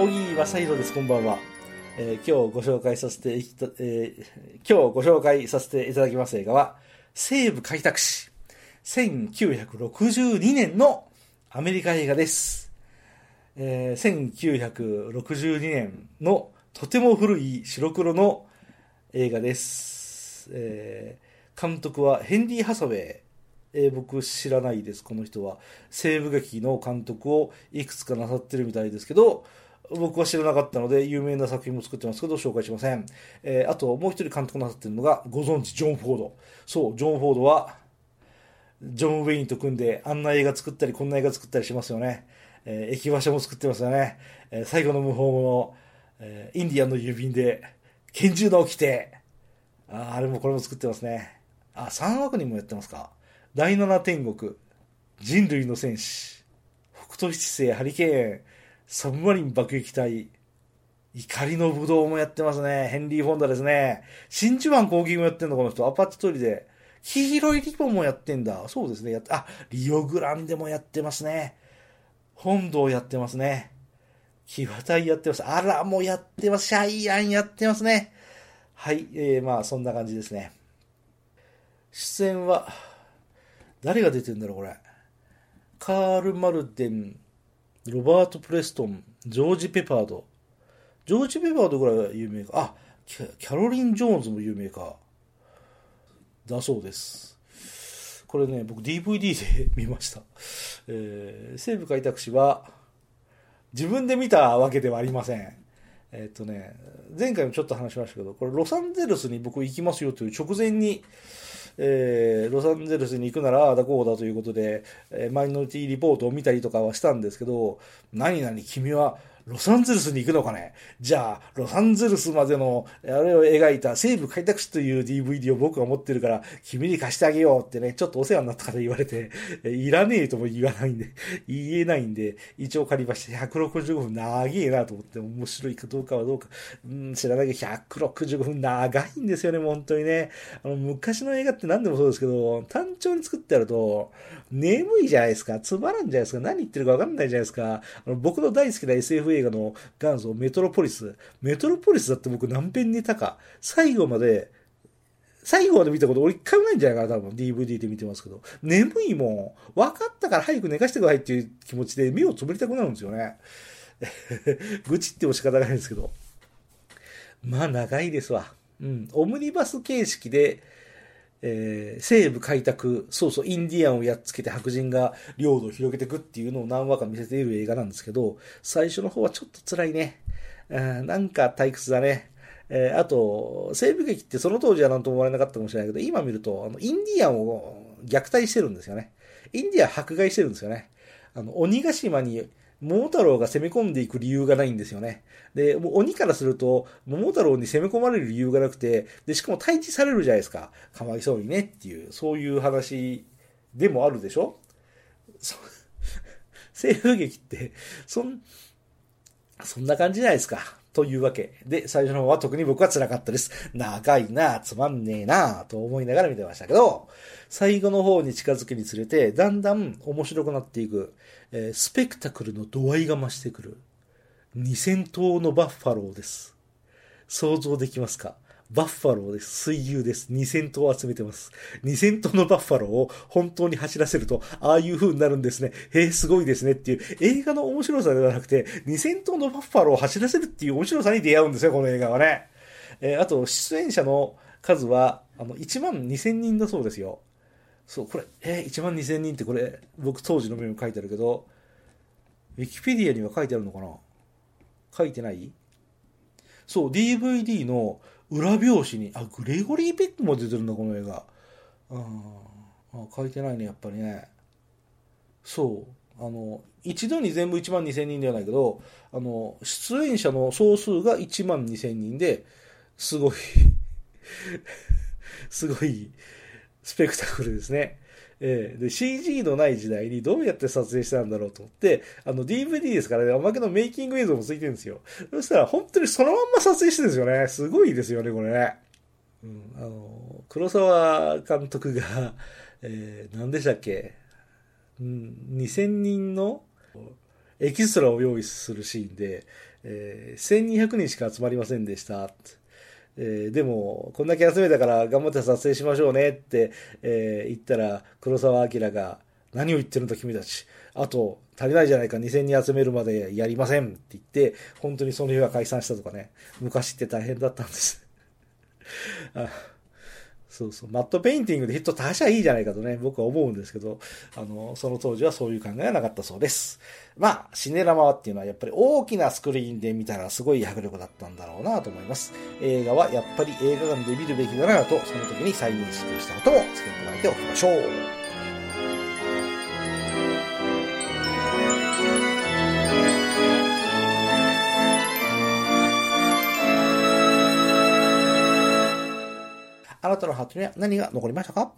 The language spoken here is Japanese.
マサイロです、こんばんは。えー今日ご紹介させていた、えー今日ご紹介させていただきます映画は、西部開拓史。1962年のアメリカ映画です。えー1962年のとても古い白黒の映画です。えー監督はヘンリー・ハサウェイ。えー僕知らないです、この人は。西部劇の監督をいくつかなさってるみたいですけど、僕は知らなかったので、有名な作品も作ってますけど、紹介しません。えーあと、もう一人監督なさってるのが、ご存知、ジョン・フォード。そう、ジョン・フォードは、ジョン・ウェインと組んで、あんな映画作ったり、こんな映画作ったりしますよね。えー駅馬車も作ってますよね。えー最後の無法者、えーインディアンの郵便で、拳銃の起きて、ああれもこれも作ってますね。あ、3枠にもやってますか。第7天国、人類の戦士、北斗七星、ハリケーン、サブマリン爆撃隊、怒りの武道もやってますね。ヘンリー・フォンダですね。真珠湾攻撃もやってんの、この人。アパッチトリで。黄色いリボンもやってんだ。そうですね。やあ、リオグランデもやってますね。本堂やってますね。騎馬隊やってます。アラもやってます。シャイアンやってますね。はい。えー、まあ、そんな感じですね。出演は、誰が出てんだろう、これ。カール・マルテン、ロバート・プレストン、ジョージ・ペパード。ジョージ・ペパードぐらい有名か。あ、キャロリン・ジョーンズも有名か。だそうです。これね、僕 DVD で見ました。えー西部開拓史は、自分で見たわけではありません。えっとね、前回もちょっと話しましたけど、これロサンゼルスに僕行きますよという直前に、えーロサンゼルスに行くならああだこうだということで、えーマイノリティリポートを見たりとかはしたんですけど、何々君はロサンゼルスに行くのかね？じゃあ、ロサンゼルスまでの、あれを描いた西部開拓史という DVD を僕が持ってるから、君に貸してあげようってね、ちょっとお世話になった方言われて、いらねえとも言わないんで、言えないんで、一応借りまして、165分長えなと思って、面白いかどうかはどうか、うん、知らないけど、165分長いんですよね、本当にね。あの、昔の映画って何でもそうですけど、単調に作ってあると、眠いじゃないですか。つまらんじゃないですか。何言ってるか分かんないじゃないですか。あの僕の大好きな SF 映画の元祖、メトロポリス。メトロポリスだって僕何遍寝たか。最後まで、最後まで見たこと俺一回もないんじゃないかな、多分 DVD で見てますけど。眠いもん。分かったから早く寝かしてくださいっていう気持ちで目をつぶりたくなるんですよね。愚痴っても仕方がないんですけど。まあ長いですわ。うん。オムニバス形式で、えー西部開拓、そうそう、インディアンをやっつけて白人が領土を広げていくっていうのを何話か見せている映画なんですけど、最初の方はちょっと辛いね。うんなんか退屈だね。えーあと、西部劇ってその当時は何とも思われなかったかもしれないけど、今見ると、あの、インディアンを虐待してるんですよね。インディアン迫害してるんですよね。あの、鬼ヶ島に桃太郎が攻め込んでいく理由がないんですよね。で、もう鬼からすると、桃太郎に攻め込まれる理由がなくて、で、しかも退治されるじゃないですか。かわいそうにねっていう、そういう話でもあるでしょ？そ 西部劇って、そん、そんな感じじゃないですか。というわけで、最初の方は特に僕は辛かったです。長いな、つまんねえな、と思いながら見てましたけど、最後の方に近づくにつれて、だんだん面白くなっていく、えースペクタクルの度合いが増してくる。2000頭のバッファローです。想像できますか？バッファローです。水牛です。2000頭を集めてます。2000頭のバッファローを本当に走らせると、ああいう風になるんですね。へえ、すごいですねっていう映画の面白さではなくて、2000頭のバッファローを走らせるっていう面白さに出会うんですよ、この映画はね。えーあと、出演者の数は、あの、1万2000人だそうですよ。そう、これ、えー、1万2000人ってこれ、僕当時のメモ書いてあるけど、ウィキペディアには書いてあるのかな？書いてない？そう、DVD の裏表紙に、あ、グレゴリー・ペックも出てるんだ、この映画。うんあ書いてないね、やっぱりね。そう。あの、一度に全部1万2000人ではないけど、あの、出演者の総数が1万2000人で、すごい、すごい、スペクタクルですね。えーで、CG のない時代にどうやって撮影したんだろうと思って、あの DVD ですからね、おまけのメイキング映像もついてるんですよ。そしたら本当にそのまんま撮影してるんですよね。すごいですよね、これね。うん、あの、黒沢監督が、えー何でしたっけ、うん、2000人のエキストラを用意するシーンで、えー、1200人しか集まりませんでした。えー、でも、こんだけ集めたから頑張って撮影しましょうねって、えー、言ったら、黒沢明が、何を言ってるんだ君たち。あと、足りないじゃないか、2000人集めるまでやりませんって言って、本当にその日は解散したとかね。昔って大変だったんですあ そうそう。マットペインティングでヒット足しゃいいじゃないかとね、僕は思うんですけど、あの、その当時はそういう考えはなかったそうです。まあ、シネラマっていうのはやっぱり大きなスクリーンで見たらすごい迫力だったんだろうなと思います。映画はやっぱり映画館で見るべきだなと、その時に再認識をしたことも付け加えておきましょう。あなたのハートには何が残りましたか？